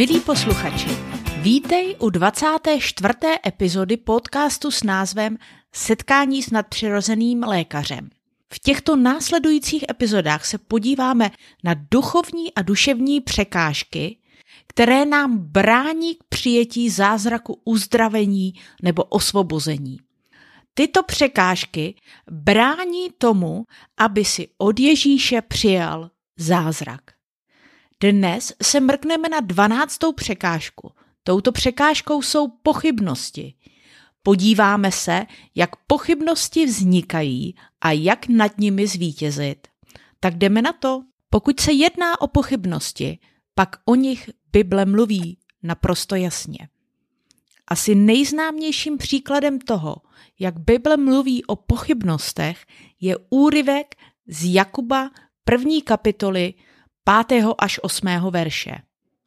Milí posluchači, vítej u 24. epizody podcastu s názvem Setkání s nadpřirozeným lékařem. V těchto následujících epizodách se podíváme na duchovní a duševní překážky, které nám brání k přijetí zázraku uzdravení nebo osvobození. Tyto překážky brání tomu, aby si od Ježíše přijal zázrak. Dnes se mrkneme na dvanáctou překážku. Touto překážkou jsou pochybnosti. Podíváme se, jak pochybnosti vznikají a jak nad nimi zvítězit. Tak jdeme na to. Pokud se jedná o pochybnosti, pak o nich Bible mluví naprosto jasně. Asi nejznámějším příkladem toho, jak Bible mluví o pochybnostech, je úryvek z Jakuba první kapitoly 5. až 8. verše.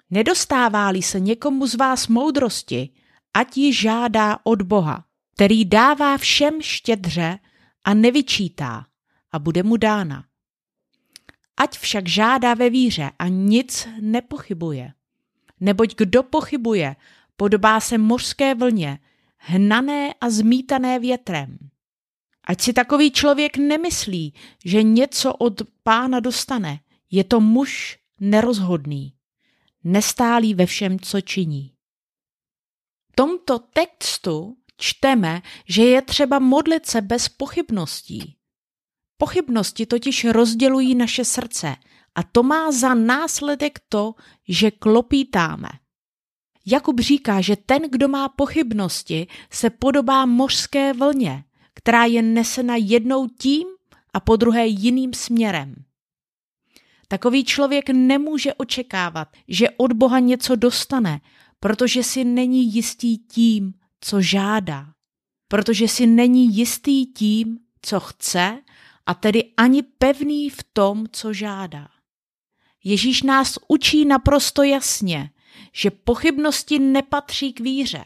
Nedostává-li se někomu z vás moudrosti, ať ji žádá od Boha, který dává všem štědře a nevyčítá a bude mu dána. Ať však žádá ve víře a nic nepochybuje. Neboť kdo pochybuje, podobá se mořské vlně, hnané a zmítané větrem. Ať si takový člověk nemyslí, že něco od pána dostane, je to muž nerozhodný, nestálý ve všem, co činí. V tomto textu čteme, že je třeba modlit se bez pochybností. Pochybnosti totiž rozdělují naše srdce a to má za následek to, že klopítáme. Jakub říká, že ten, kdo má pochybnosti, se podobá mořské vlně, která je nesena jednou tím a po druhé jiným směrem. Takový člověk nemůže očekávat, že od Boha něco dostane, protože si není jistý tím, co žádá. Protože si není jistý tím, co chce, a tedy ani pevný v tom, co žádá. Ježíš nás učí naprosto jasně, že pochybnosti nepatří k víře.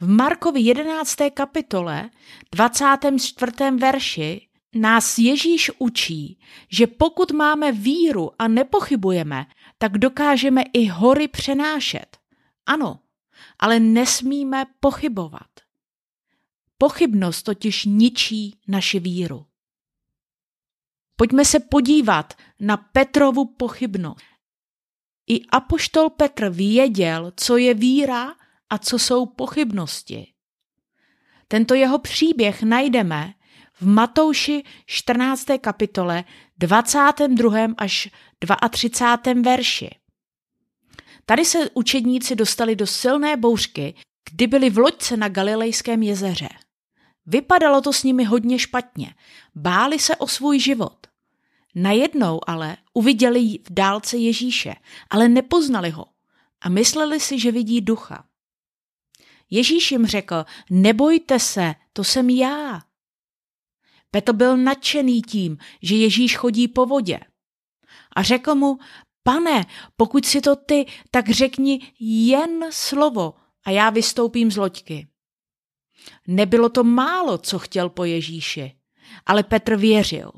V Markovi 11. kapitole 24. verši nás Ježíš učí, že pokud máme víru a nepochybujeme, tak dokážeme i hory přenášet. Ano, ale nesmíme pochybovat. Pochybnost totiž ničí naši víru. Pojďme se podívat na Petrovu pochybnost. I apoštol Petr věděl, co je víra a co jsou pochybnosti. Tento jeho příběh najdeme v Matouši 14. kapitole 22. až 32. verši. Tady se učedníci dostali do silné bouřky, kdy byli v loďce na Galilejském jezeře. Vypadalo to s nimi hodně špatně, báli se o svůj život. Najednou ale uviděli v dálce Ježíše, ale nepoznali ho a mysleli si, že vidí ducha. Ježíš jim řekl, nebojte se, to jsem já. Petr byl nadšený tím, že Ježíš chodí po vodě. A řekl mu, pane, pokud si to ty, tak řekni jen slovo a já vystoupím z loďky. Nebylo to málo, co chtěl po Ježíši, ale Petr věřil.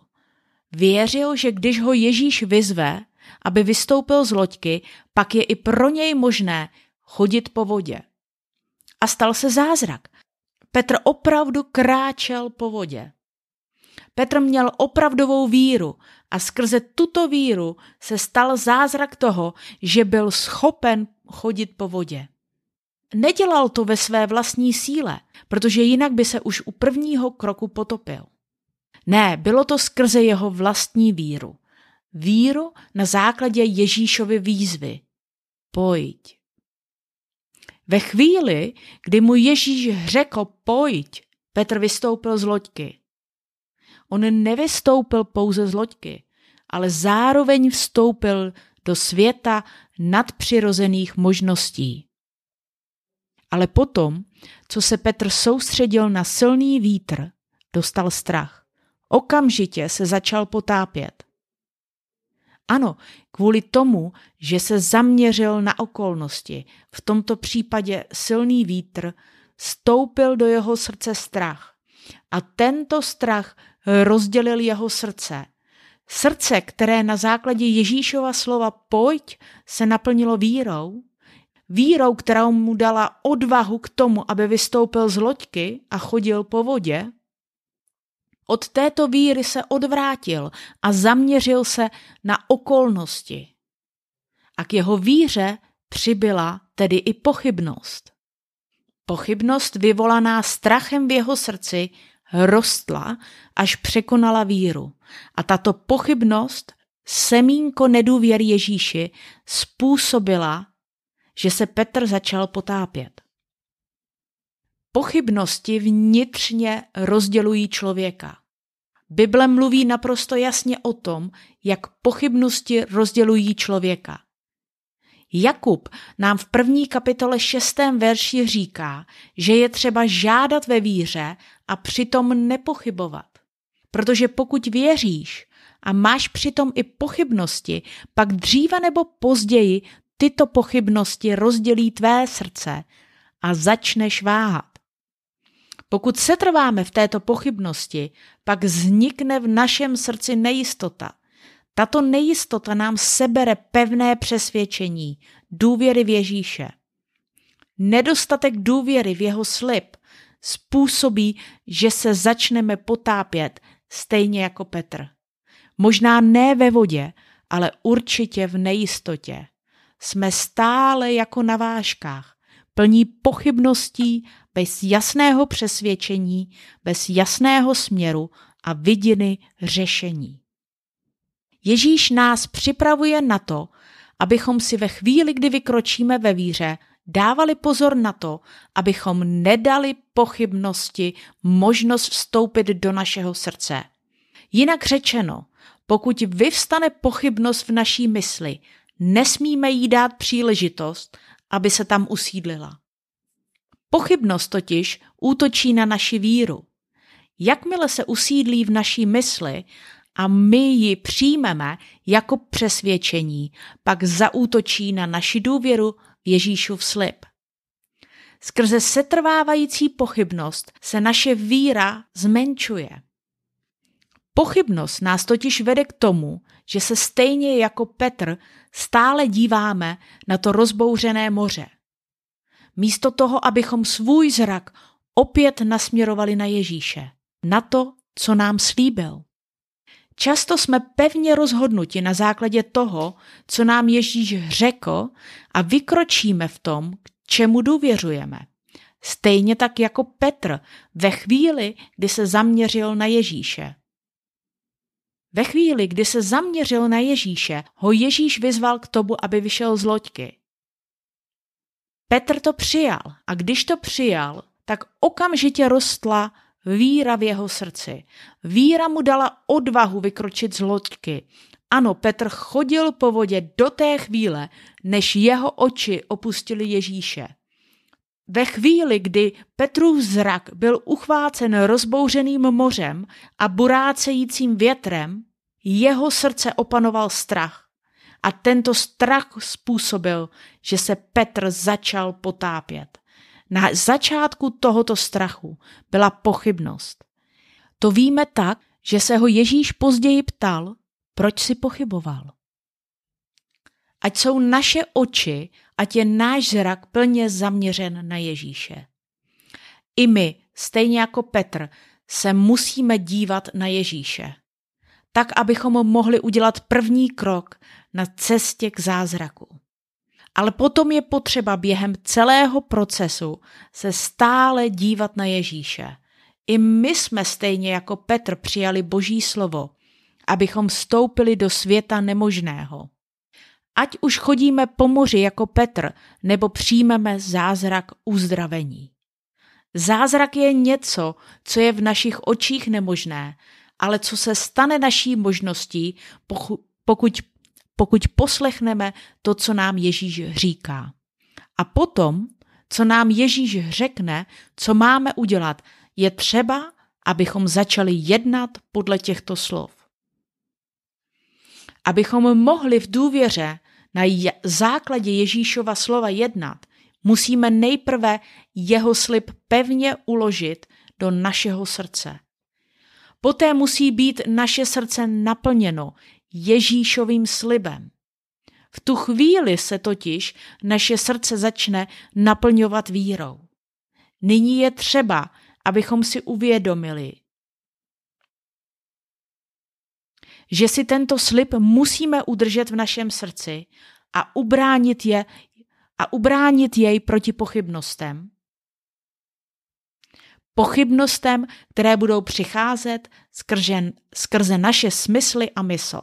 Věřil, že když ho Ježíš vyzve, aby vystoupil z loďky, pak je i pro něj možné chodit po vodě. A stal se zázrak. Petr opravdu kráčel po vodě. Petr měl opravdovou víru a skrze tuto víru se stal zázrak toho, že byl schopen chodit po vodě. Nedělal to ve své vlastní síle, protože jinak by se už u prvního kroku potopil. Ne, bylo to skrze jeho vlastní víru. Víru na základě Ježíšovy výzvy. Pojď. Ve chvíli, kdy mu Ježíš řekl pojď, Petr vystoupil z loďky. On nevystoupil pouze z loďky, ale zároveň vstoupil do světa nadpřirozených možností. Ale potom, co se Petr soustředil na silný vítr, dostal strach. Okamžitě se začal potápět. Ano, kvůli tomu, že se zaměřil na okolnosti, v tomto případě silný vítr, stoupil do jeho srdce strach. A tento strach rozdělil jeho srdce. Srdce, které na základě Ježíšova slova pojď se naplnilo vírou, Vírou, která mu dala odvahu k tomu, aby vystoupil z loďky a chodil po vodě, od této víry se odvrátil a zaměřil se na okolnosti. A k jeho víře přibyla tedy i pochybnost. Pochybnost vyvolaná strachem v jeho srdci rostla, až překonala víru. A tato pochybnost, semínko nedůvěry Ježíši, způsobila, že se Petr začal potápět. Pochybnosti vnitřně rozdělují člověka. Bible mluví naprosto jasně o tom, jak pochybnosti rozdělují člověka. Jakub nám v první kapitole šestém verši říká, že je třeba žádat ve víře a přitom nepochybovat. Protože pokud věříš a máš přitom i pochybnosti, pak dříve nebo později tyto pochybnosti rozdělí tvé srdce a začneš váhat. Pokud se trváme v této pochybnosti, pak vznikne v našem srdci nejistota. Tato nejistota nám sebere pevné přesvědčení, důvěry v Ježíše. Nedostatek důvěry v jeho slib způsobí, že se začneme potápět stejně jako Petr. Možná ne ve vodě, ale určitě v nejistotě. Jsme stále jako na vážkách, plní pochybností bez jasného přesvědčení, bez jasného směru a vidiny řešení. Ježíš nás připravuje na to, abychom si ve chvíli, kdy vykročíme ve víře, dávali pozor na to, abychom nedali pochybnosti možnost vstoupit do našeho srdce. Jinak řečeno, pokud vyvstane pochybnost v naší mysli, nesmíme jí dát příležitost, aby se tam usídlila. Pochybnost totiž útočí na naši víru. Jakmile se usídlí v naší mysli a my ji přijmeme jako přesvědčení, pak zaútočí na naši důvěru v Ježíšův slib. Skrze setrvávající pochybnost se naše víra zmenšuje. Pochybnost nás totiž vede k tomu, že se stejně jako Petr stále díváme na to rozbouřené moře – místo toho, abychom svůj zrak opět nasměrovali na Ježíše, na to, co nám slíbil. Často jsme pevně rozhodnuti na základě toho, co nám Ježíš řekl a vykročíme v tom, k čemu důvěřujeme. Stejně tak jako Petr ve chvíli, kdy se zaměřil na Ježíše. Ve chvíli, kdy se zaměřil na Ježíše, ho Ježíš vyzval k tomu, aby vyšel z loďky. Petr to přijal a když to přijal, tak okamžitě rostla víra v jeho srdci. Víra mu dala odvahu vykročit z loďky. Ano, Petr chodil po vodě do té chvíle, než jeho oči opustili Ježíše. Ve chvíli, kdy Petrův zrak byl uchvácen rozbouřeným mořem a burácejícím větrem, jeho srdce opanoval strach. A tento strach způsobil, že se Petr začal potápět. Na začátku tohoto strachu byla pochybnost. To víme tak, že se ho Ježíš později ptal, proč si pochyboval. Ať jsou naše oči, ať je náš zrak plně zaměřen na Ježíše. I my, stejně jako Petr, se musíme dívat na Ježíše tak abychom mohli udělat první krok na cestě k zázraku. Ale potom je potřeba během celého procesu se stále dívat na Ježíše. I my jsme stejně jako Petr přijali Boží slovo, abychom vstoupili do světa nemožného. Ať už chodíme po moři jako Petr, nebo přijmeme zázrak uzdravení. Zázrak je něco, co je v našich očích nemožné, ale co se stane naší možností, pokud, pokud poslechneme to, co nám Ježíš říká. A potom, co nám Ježíš řekne, co máme udělat, je třeba, abychom začali jednat podle těchto slov. Abychom mohli v důvěře na základě Ježíšova slova jednat, musíme nejprve jeho slib pevně uložit do našeho srdce. Poté musí být naše srdce naplněno Ježíšovým slibem. V tu chvíli se totiž naše srdce začne naplňovat vírou. Nyní je třeba, abychom si uvědomili, že si tento slib musíme udržet v našem srdci a ubránit je a ubránit jej proti pochybnostem. Pochybnostem, které budou přicházet skrze, skrze naše smysly a mysl.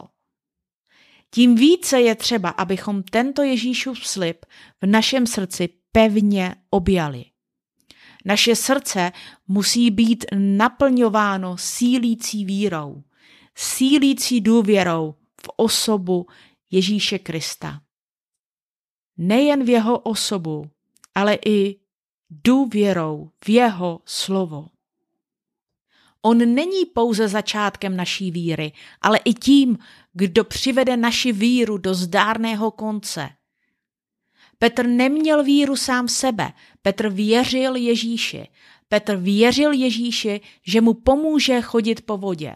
Tím více je třeba, abychom tento Ježíšův slib v našem srdci pevně objali. Naše srdce musí být naplňováno sílící vírou, sílící důvěrou v osobu Ježíše Krista. Nejen v jeho osobu, ale i důvěrou v jeho slovo. On není pouze začátkem naší víry, ale i tím, kdo přivede naši víru do zdárného konce. Petr neměl víru sám sebe, Petr věřil Ježíši. Petr věřil Ježíši, že mu pomůže chodit po vodě.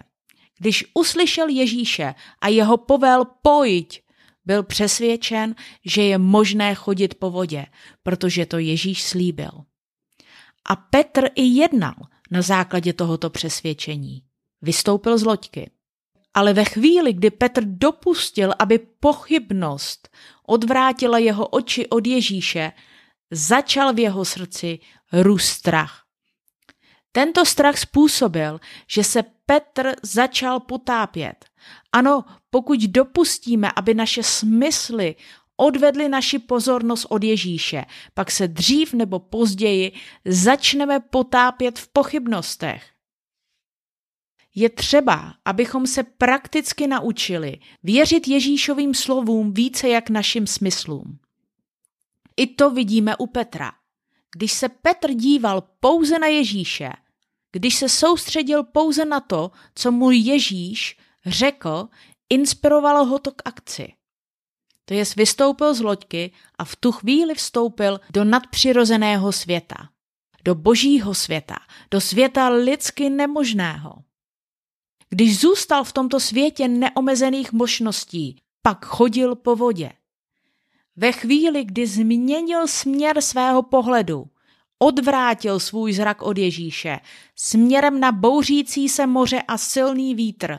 Když uslyšel Ježíše a jeho povel pojď, byl přesvědčen, že je možné chodit po vodě, protože to Ježíš slíbil. A Petr i jednal na základě tohoto přesvědčení. Vystoupil z loďky. Ale ve chvíli, kdy Petr dopustil, aby pochybnost odvrátila jeho oči od Ježíše, začal v jeho srdci růst strach. Tento strach způsobil, že se Petr začal potápět. Ano, pokud dopustíme, aby naše smysly odvedly naši pozornost od Ježíše, pak se dřív nebo později začneme potápět v pochybnostech. Je třeba, abychom se prakticky naučili věřit Ježíšovým slovům více jak našim smyslům. I to vidíme u Petra. Když se Petr díval pouze na Ježíše, když se soustředil pouze na to, co mu Ježíš řekl, inspirovalo ho to k akci. To jest vystoupil z loďky a v tu chvíli vstoupil do nadpřirozeného světa. Do božího světa, do světa lidsky nemožného. Když zůstal v tomto světě neomezených možností, pak chodil po vodě. Ve chvíli, kdy změnil směr svého pohledu, odvrátil svůj zrak od Ježíše směrem na bouřící se moře a silný vítr,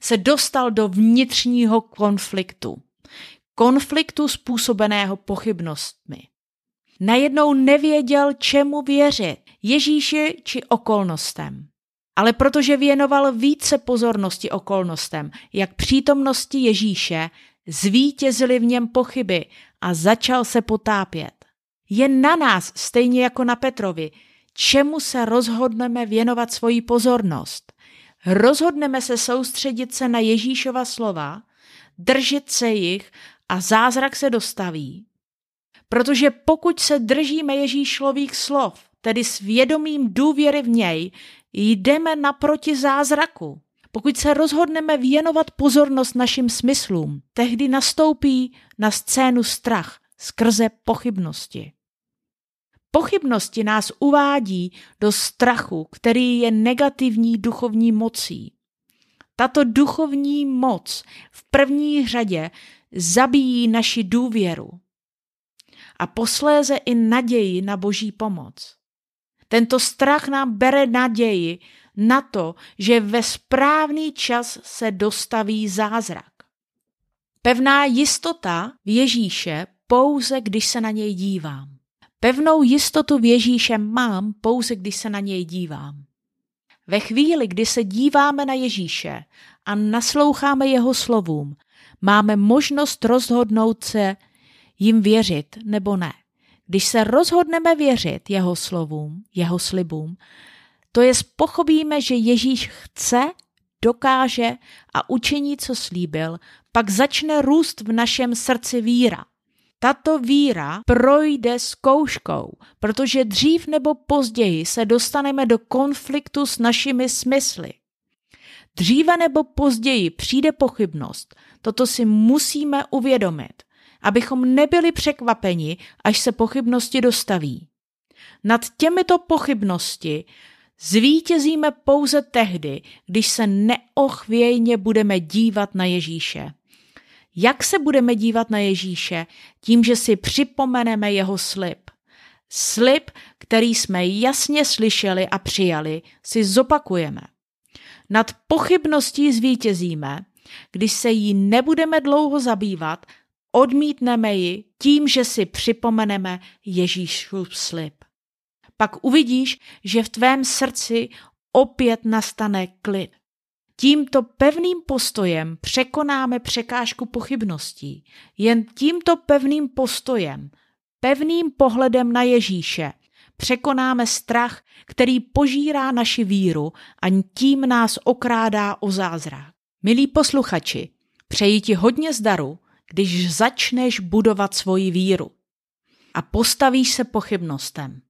se dostal do vnitřního konfliktu. Konfliktu způsobeného pochybnostmi. Najednou nevěděl, čemu věřit, Ježíši či okolnostem. Ale protože věnoval více pozornosti okolnostem, jak přítomnosti Ježíše, zvítězily v něm pochyby a začal se potápět. Je na nás, stejně jako na Petrovi, čemu se rozhodneme věnovat svoji pozornost. Rozhodneme se soustředit se na Ježíšova slova, držet se jich a zázrak se dostaví. Protože pokud se držíme Ježíšových slov, tedy s vědomím důvěry v něj, jdeme naproti zázraku. Pokud se rozhodneme věnovat pozornost našim smyslům, tehdy nastoupí na scénu strach skrze pochybnosti. Pochybnosti nás uvádí do strachu, který je negativní duchovní mocí. Tato duchovní moc v první řadě zabíjí naši důvěru a posléze i naději na boží pomoc. Tento strach nám bere naději na to, že ve správný čas se dostaví zázrak. Pevná jistota v Ježíše pouze, když se na něj dívám. Pevnou jistotu v Ježíše mám pouze, když se na něj dívám. Ve chvíli, kdy se díváme na Ježíše a nasloucháme jeho slovům, máme možnost rozhodnout se jim věřit nebo ne. Když se rozhodneme věřit jeho slovům, jeho slibům, to je pochopíme, že Ježíš chce, dokáže a učení, co slíbil, pak začne růst v našem srdci víra. Tato víra projde zkouškou, protože dřív nebo později se dostaneme do konfliktu s našimi smysly. Dříve nebo později přijde pochybnost, toto si musíme uvědomit abychom nebyli překvapeni, až se pochybnosti dostaví. Nad těmito pochybnosti zvítězíme pouze tehdy, když se neochvějně budeme dívat na Ježíše. Jak se budeme dívat na Ježíše? Tím, že si připomeneme jeho slib. Slib, který jsme jasně slyšeli a přijali, si zopakujeme. Nad pochybností zvítězíme, když se jí nebudeme dlouho zabývat, odmítneme ji tím, že si připomeneme Ježíšův slib. Pak uvidíš, že v tvém srdci opět nastane klid. Tímto pevným postojem překonáme překážku pochybností. Jen tímto pevným postojem, pevným pohledem na Ježíše, překonáme strach, který požírá naši víru a tím nás okrádá o zázrak. Milí posluchači, přeji ti hodně zdaru, když začneš budovat svoji víru a postavíš se pochybnostem.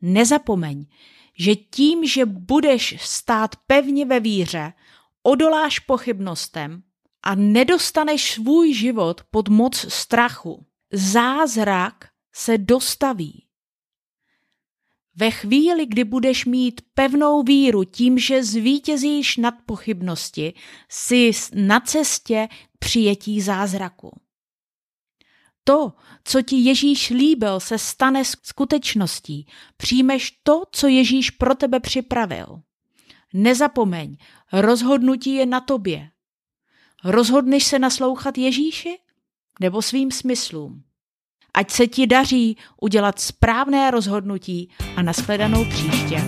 Nezapomeň, že tím, že budeš stát pevně ve víře, odoláš pochybnostem a nedostaneš svůj život pod moc strachu. Zázrak se dostaví. Ve chvíli, kdy budeš mít pevnou víru tím, že zvítězíš nad pochybnosti, jsi na cestě k přijetí zázraku. To, co ti Ježíš líbil, se stane skutečností. Přijmeš to, co Ježíš pro tebe připravil. Nezapomeň, rozhodnutí je na tobě. Rozhodneš se naslouchat Ježíši nebo svým smyslům? Ať se ti daří udělat správné rozhodnutí a nashledanou příště.